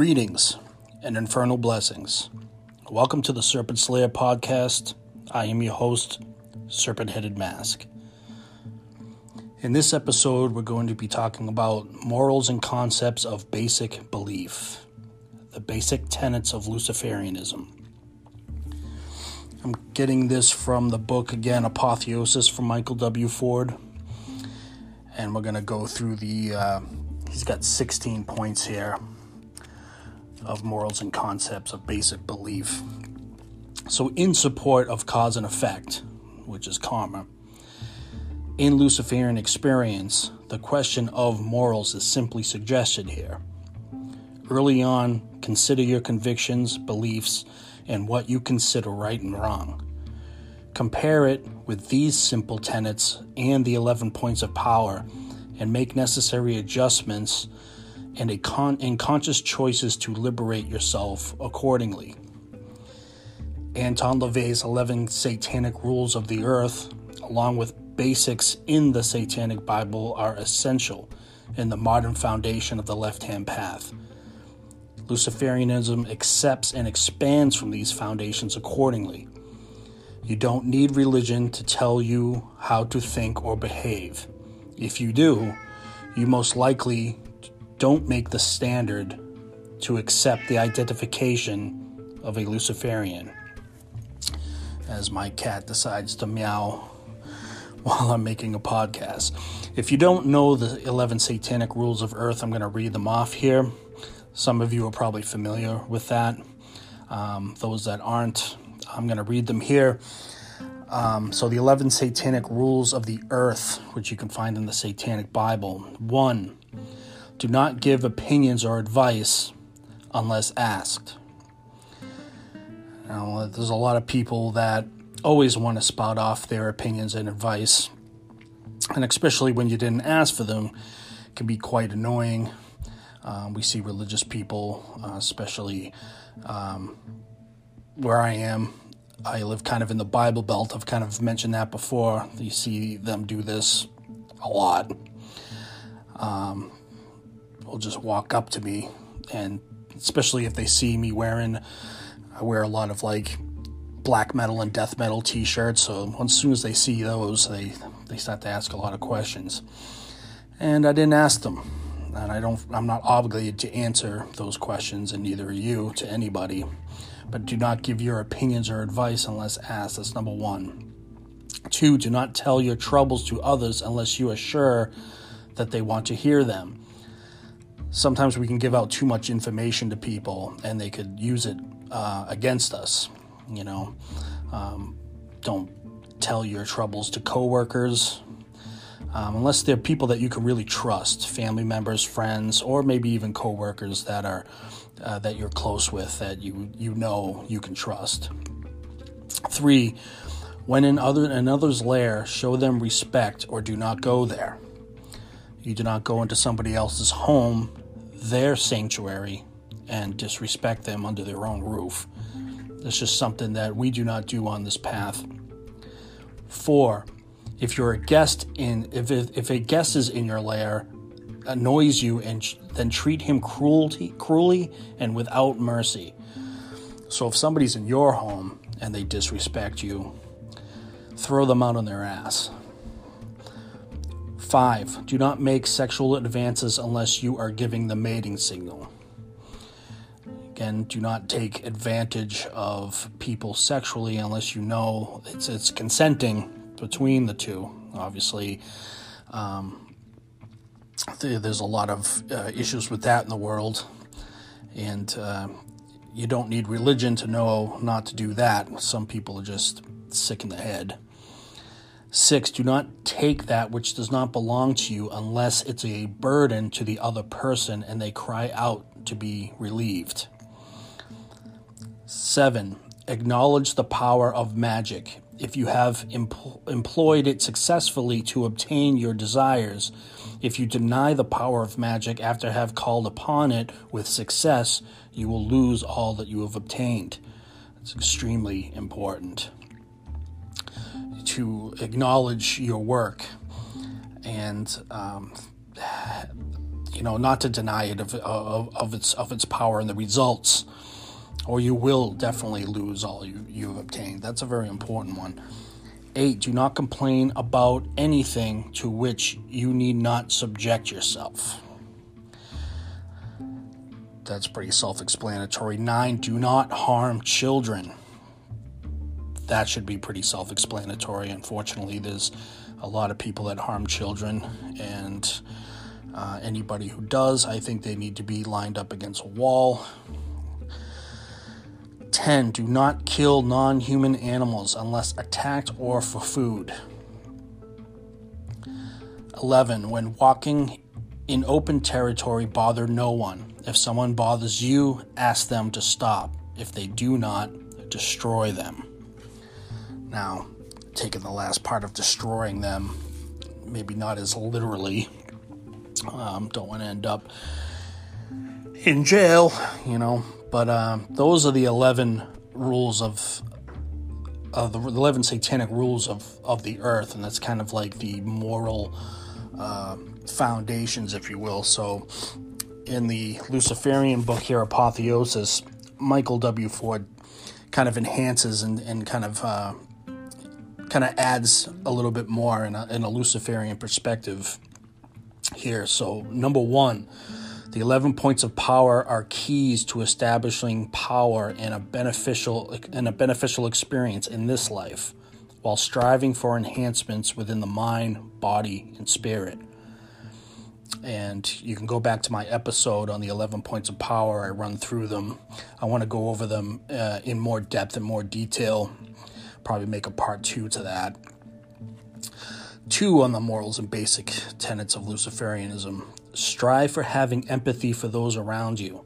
Greetings and infernal blessings. Welcome to the Serpent Slayer podcast. I am your host, Serpent Headed Mask. In this episode, we're going to be talking about morals and concepts of basic belief, the basic tenets of Luciferianism. I'm getting this from the book again, Apotheosis from Michael W. Ford. And we're going to go through the, uh, he's got 16 points here of morals and concepts of basic belief. So, in support of cause and effect, which is karma, in Luciferian experience, the question of morals is simply suggested here. Early on, consider your convictions, beliefs, and what you consider right and wrong. Compare it with these simple tenets and the 11 points of power and make necessary adjustments and, a con- and conscious choices to liberate yourself accordingly. Anton LaVey's 11 Satanic Rules of the Earth, along with basics in the Satanic Bible, are essential in the modern foundation of the left hand path. Luciferianism accepts and expands from these foundations accordingly. You don't need religion to tell you how to think or behave. If you do, you most likely don't make the standard to accept the identification of a Luciferian. As my cat decides to meow while I'm making a podcast. If you don't know the 11 satanic rules of earth, I'm going to read them off here. Some of you are probably familiar with that. Um, those that aren't, I'm going to read them here. Um, so, the 11 satanic rules of the earth, which you can find in the Satanic Bible. One, do not give opinions or advice unless asked. Now, there's a lot of people that always want to spout off their opinions and advice, and especially when you didn't ask for them, can be quite annoying. Um, we see religious people, uh, especially um, where I am. I live kind of in the Bible Belt. I've kind of mentioned that before. You see them do this a lot. Um, will just walk up to me, and especially if they see me wearing, I wear a lot of like black metal and death metal T-shirts. So as soon as they see those, they they start to ask a lot of questions, and I didn't ask them, and I don't. I'm not obligated to answer those questions, and neither are you to anybody. But do not give your opinions or advice unless asked. That's number one. Two, do not tell your troubles to others unless you are sure that they want to hear them sometimes we can give out too much information to people and they could use it uh, against us. You know, um, don't tell your troubles to coworkers um, unless they're people that you can really trust, family members, friends, or maybe even coworkers that are uh, that you're close with that you you know you can trust. Three, when in other in others' lair, show them respect or do not go there. You do not go into somebody else's home their sanctuary and disrespect them under their own roof. That's just something that we do not do on this path. Four, if you're a guest in, if, if a guest is in your lair, annoys you, and then treat him cruelty, cruelly and without mercy. So if somebody's in your home and they disrespect you, throw them out on their ass. Five, do not make sexual advances unless you are giving the mating signal. Again, do not take advantage of people sexually unless you know it's, it's consenting between the two. Obviously, um, there's a lot of uh, issues with that in the world, and uh, you don't need religion to know not to do that. Some people are just sick in the head. Six, do not take that which does not belong to you unless it's a burden to the other person and they cry out to be relieved. Seven, acknowledge the power of magic. If you have empl- employed it successfully to obtain your desires, if you deny the power of magic after have called upon it with success, you will lose all that you have obtained. It's extremely important to acknowledge your work and um, you know, not to deny it of, of, of its of its power and the results, or you will definitely lose all you, you've obtained. That's a very important one. Eight, do not complain about anything to which you need not subject yourself. That's pretty self explanatory. Nine, do not harm children. That should be pretty self explanatory. Unfortunately, there's a lot of people that harm children, and uh, anybody who does, I think they need to be lined up against a wall. 10. Do not kill non human animals unless attacked or for food. 11. When walking in open territory, bother no one. If someone bothers you, ask them to stop. If they do not, destroy them. Now, taking the last part of destroying them, maybe not as literally, um, don't want to end up in jail, you know. But uh, those are the 11 rules of the 11 satanic rules of, of the earth, and that's kind of like the moral uh, foundations, if you will. So, in the Luciferian book here, Apotheosis, Michael W. Ford kind of enhances and, and kind of uh, kind of adds a little bit more in a, in a Luciferian perspective here. So, number one, the 11 points of power are keys to establishing power and a beneficial and a beneficial experience in this life while striving for enhancements within the mind, body, and spirit. And you can go back to my episode on the 11 points of power. I run through them. I want to go over them uh, in more depth and more detail. Probably make a part two to that. Two on the morals and basic tenets of Luciferianism. Strive for having empathy for those around you.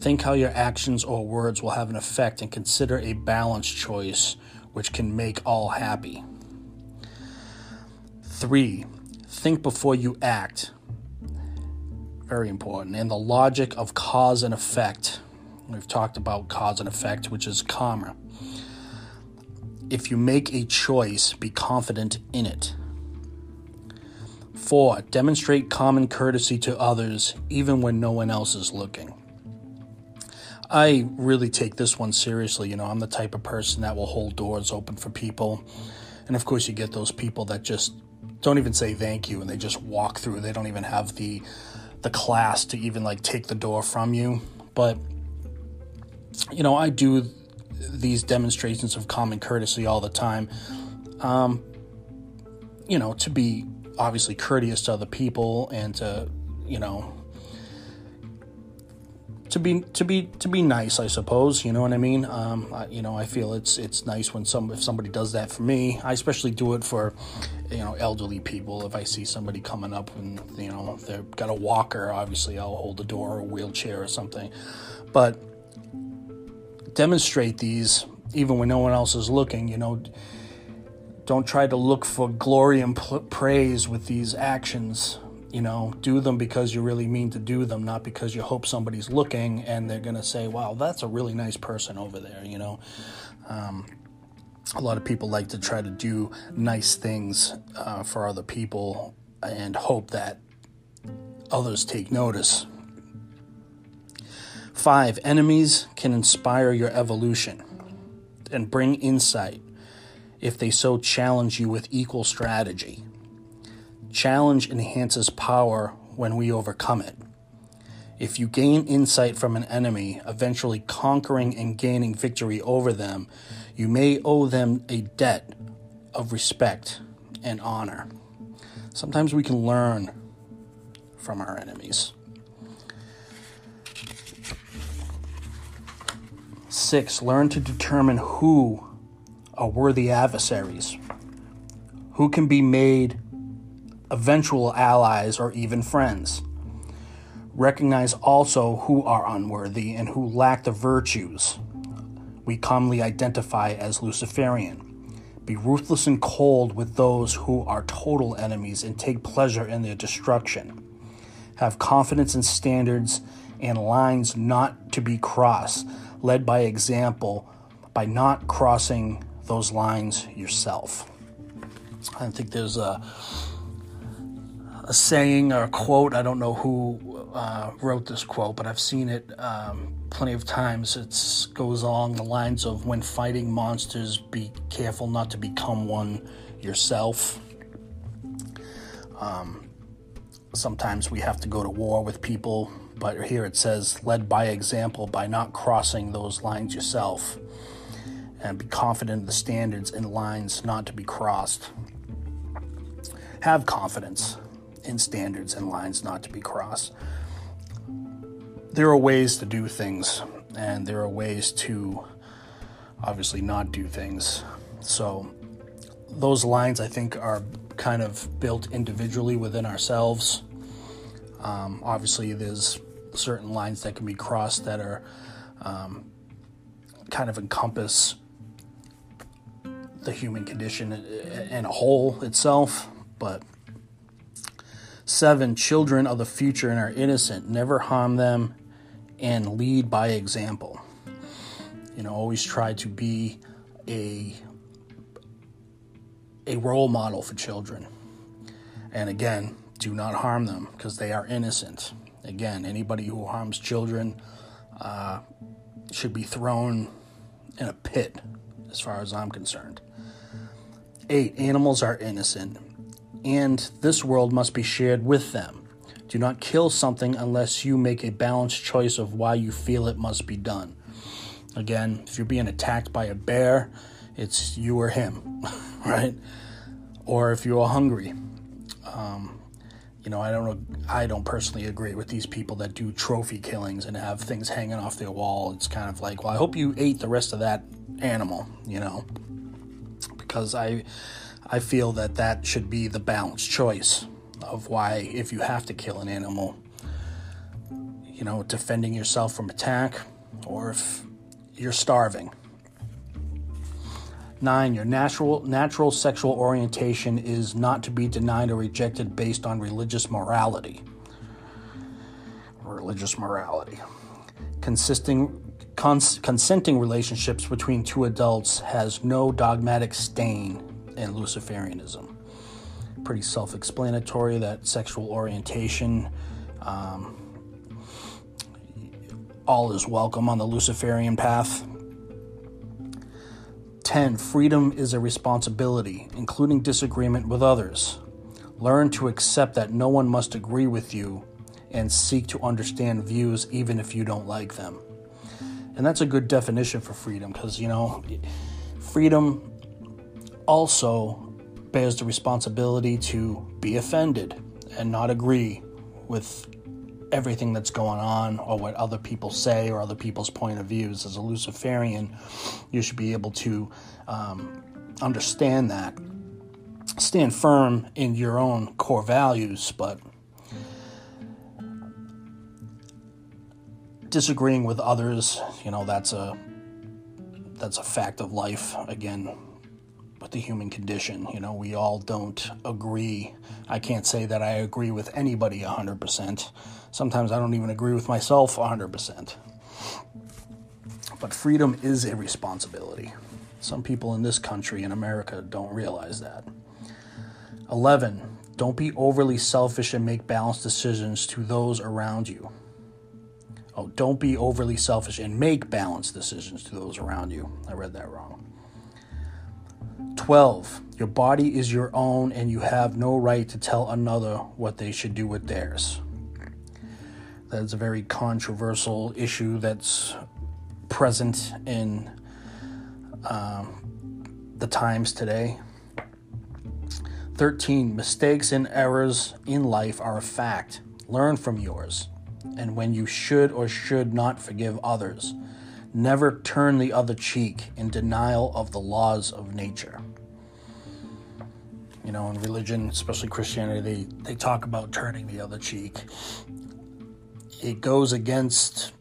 Think how your actions or words will have an effect and consider a balanced choice which can make all happy. Three, think before you act. Very important. And the logic of cause and effect. We've talked about cause and effect, which is karma. If you make a choice, be confident in it. Four, demonstrate common courtesy to others even when no one else is looking. I really take this one seriously. You know, I'm the type of person that will hold doors open for people. And of course, you get those people that just don't even say thank you and they just walk through. They don't even have the the class to even like take the door from you. But you know, I do these demonstrations of common courtesy all the time. Um, you know, to be obviously courteous to other people and to you know to be to be to be nice i suppose you know what i mean? Um, I, you know i feel it's it's nice when some if somebody does that for me. I especially do it for you know elderly people. If i see somebody coming up and you know they've got a walker obviously i'll hold the door or a wheelchair or something. But demonstrate these even when no one else is looking you know don't try to look for glory and praise with these actions. You know, do them because you really mean to do them, not because you hope somebody's looking and they're going to say, wow, that's a really nice person over there, you know. Um, a lot of people like to try to do nice things uh, for other people and hope that others take notice. Five, enemies can inspire your evolution and bring insight if they so challenge you with equal strategy. Challenge enhances power when we overcome it. If you gain insight from an enemy, eventually conquering and gaining victory over them, you may owe them a debt of respect and honor. Sometimes we can learn from our enemies. Six, learn to determine who are worthy adversaries who can be made eventual allies or even friends. Recognize also who are unworthy and who lack the virtues we commonly identify as Luciferian. Be ruthless and cold with those who are total enemies and take pleasure in their destruction. Have confidence in standards and lines not to be crossed, led by example by not crossing those lines yourself. I think there's a a saying or a quote. I don't know who uh, wrote this quote, but I've seen it um, plenty of times. It goes along the lines of when fighting monsters, be careful not to become one yourself. Um, sometimes we have to go to war with people, but here it says, led by example by not crossing those lines yourself. And be confident in the standards and lines not to be crossed. Have confidence in standards and lines not to be crossed. There are ways to do things, and there are ways to obviously not do things. So, those lines I think are kind of built individually within ourselves. Um, obviously, there's certain lines that can be crossed that are um, kind of encompass the human condition in a whole itself. But seven, children of the future and are innocent. Never harm them and lead by example. You know, always try to be a a role model for children. And again, do not harm them because they are innocent. Again, anybody who harms children uh, should be thrown in a pit, as far as I'm concerned. Eight, animals are innocent, and this world must be shared with them. Do not kill something unless you make a balanced choice of why you feel it must be done. Again, if you're being attacked by a bear, it's you or him, right? Or if you're hungry. Um, you know, I don't. I don't personally agree with these people that do trophy killings and have things hanging off their wall. It's kind of like, well, I hope you ate the rest of that animal, you know, because I, I feel that that should be the balanced choice of why, if you have to kill an animal, you know, defending yourself from attack, or if you're starving. Nine, your natural natural sexual orientation is not to be denied or rejected based on religious morality. Religious morality. Consisting, cons, consenting relationships between two adults has no dogmatic stain in Luciferianism. Pretty self explanatory that sexual orientation, um, all is welcome on the Luciferian path. 10. Freedom is a responsibility, including disagreement with others. Learn to accept that no one must agree with you and seek to understand views even if you don't like them. And that's a good definition for freedom because, you know, freedom also bears the responsibility to be offended and not agree with everything that's going on or what other people say or other people's point of views. As a Luciferian, you should be able to um, understand that, stand firm in your own core values, but disagreeing with others, you know, that's a that's a fact of life. Again, with the human condition. You know, we all don't agree. I can't say that I agree with anybody 100%. Sometimes I don't even agree with myself 100%. But freedom is a responsibility. Some people in this country, in America, don't realize that. 11. Don't be overly selfish and make balanced decisions to those around you. Oh, don't be overly selfish and make balanced decisions to those around you. I read that wrong. 12. Your body is your own and you have no right to tell another what they should do with theirs. That's a very controversial issue that's present in um, the times today. 13. Mistakes and errors in life are a fact. Learn from yours. And when you should or should not forgive others, never turn the other cheek in denial of the laws of nature. You know, in religion, especially Christianity, they, they talk about turning the other cheek. It goes against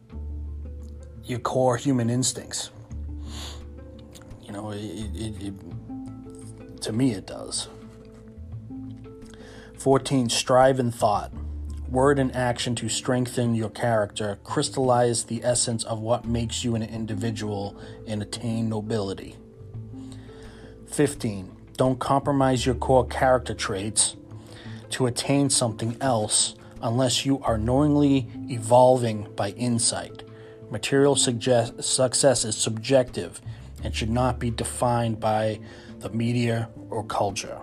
your core human instincts. You know, it, it, it, to me, it does. 14. Strive in thought. Word and action to strengthen your character, crystallize the essence of what makes you an individual, and attain nobility. 15. Don't compromise your core character traits. to attain something else unless you are knowingly evolving by insight. Material suggest- success is subjective and should not be defined by the media or culture.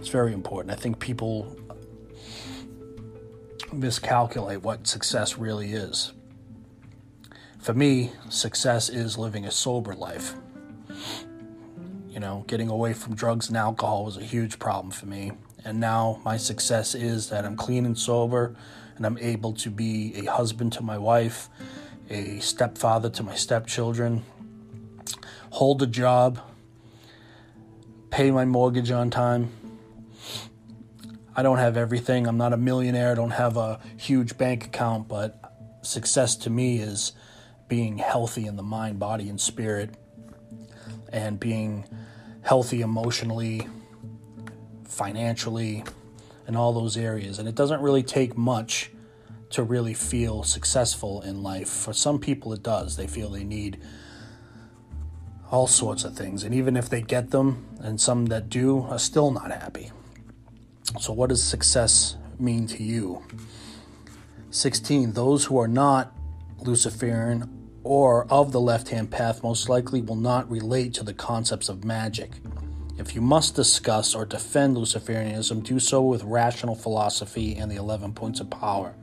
It's very important. I think people miscalculate what success really is. For me, success is living a sober life. You know, getting away from drugs and alcohol was a huge problem for me. And now my success is that I'm clean and sober and I'm able to be a husband to my wife, a stepfather to my stepchildren, hold a job, pay my mortgage on time. I don't have everything. I'm not a millionaire. I don't have a huge bank account, but success to me is being healthy in the mind, body, and spirit, and being healthy emotionally, financially, in all those areas. And it doesn't really take much to really feel successful in life. For some people, it does. They feel they need all sorts of things. And even if they get them, and some that do are still not happy. So, what does success mean to you? 16. Those who are not Luciferian or of the left hand path most likely will not relate to the concepts of magic. If you must discuss or defend Luciferianism, do so with rational philosophy and the 11 points of power.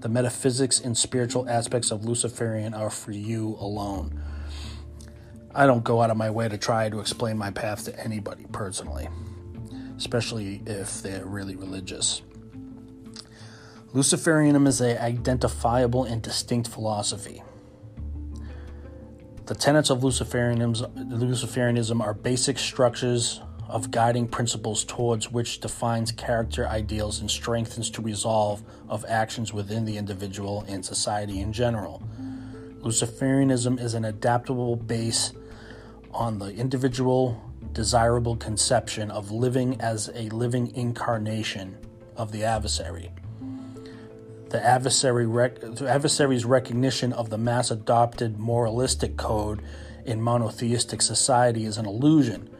The metaphysics and spiritual aspects of Luciferian are for you alone. I don't go out of my way to try to explain my path to anybody personally, especially if they're really religious. Luciferianism is an identifiable and distinct philosophy. The tenets of Luciferianism, are basic structures of guiding principles towards which defines character ideals and strengthens to resolve of actions within the individual and society in general. Luciferianism is an adaptable base on the individual desirable conception of living as a living incarnation of the adversary. The, adversary rec- the adversary's recognition of the mass adopted moralistic code in monotheistic society is an illusion.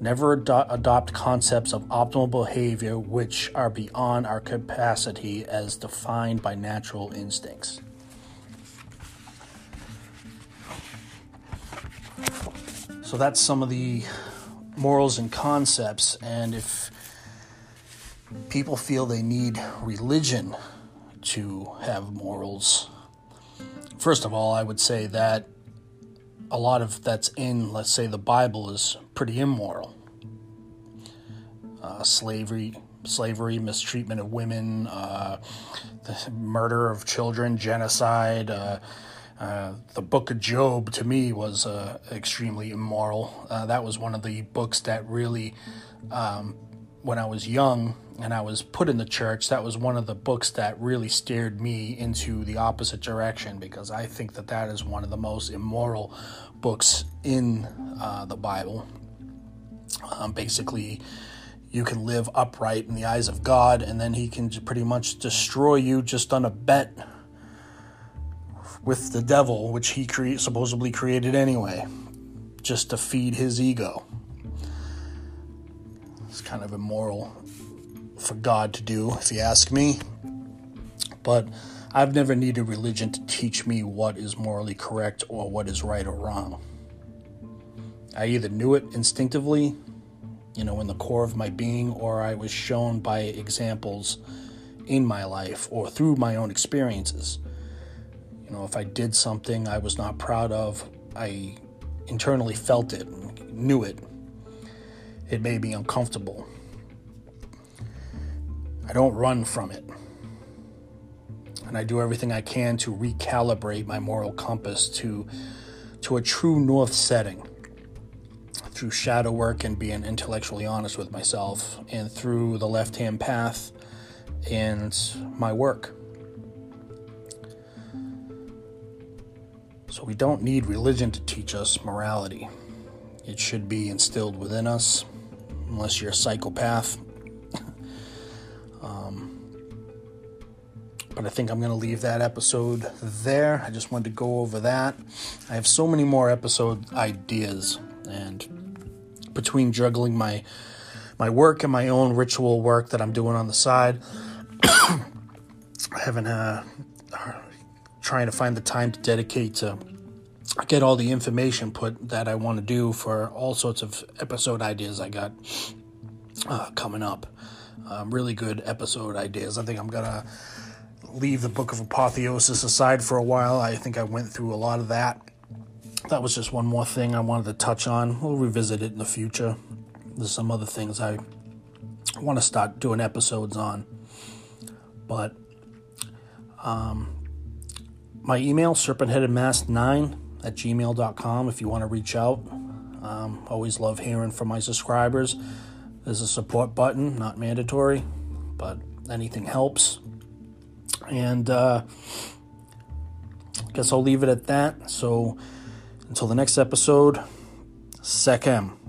Never ado- adopt concepts of optimal behavior which are beyond our capacity as defined by natural instincts. So that's some of the morals and concepts. And if people feel they need religion to have morals, first of all, I would say that a lot of that's in, let's say, the Bible is pretty immoral. Uh, slavery, slavery, mistreatment of women, uh, the murder of children, genocide. Uh, uh, the book of Job to me was uh, extremely immoral. Uh, that was one of the books that really, um, when I was young and I was put in the church, that was one of the books that really steered me into the opposite direction because I think that that is one of the most immoral books in uh, the Bible. Um, basically, you can live upright in the eyes of God, and then He can pretty much destroy you just on a bet with the devil, which he cre- supposedly created anyway, just to feed his ego. It's kind of immoral for God to do, if you ask me. But I've never needed religion to teach me what is morally correct or what is right or wrong. I either knew it instinctively, you know, in the core of my being, or I was shown by examples in my life or through my own experiences. You know, if I did something I was not proud of, I internally felt it, knew it. It made me uncomfortable. I don't run from it. And I do everything I can to recalibrate my moral compass to, to a true north setting through shadow work and being intellectually honest with myself, and through the left hand path and my work. So we don't need religion to teach us morality. It should be instilled within us, unless you're a psychopath. Um, but I think I'm going to leave that episode there. I just wanted to go over that. I have so many more episode ideas, and between juggling my my work and my own ritual work that I'm doing on the side. I haven't uh, trying to find the time to dedicate to get all the information put that I want to do for all sorts of episode ideas I got uh, coming up. Um, really good episode ideas. I think I'm gonna leave the Book of Apotheosis aside for a while. I think I went through a lot of that. That was just one more thing I wanted to touch on. We'll revisit it in the future. There's some other things I want to start doing episodes on. But um, my email, serpentheadedmask9 at gmail.com if you want to reach out. Um, always love hearing from my subscribers. There's a support button, not mandatory, but anything helps. And uh, I guess I'll leave it at that. So until the next episode, Sechem.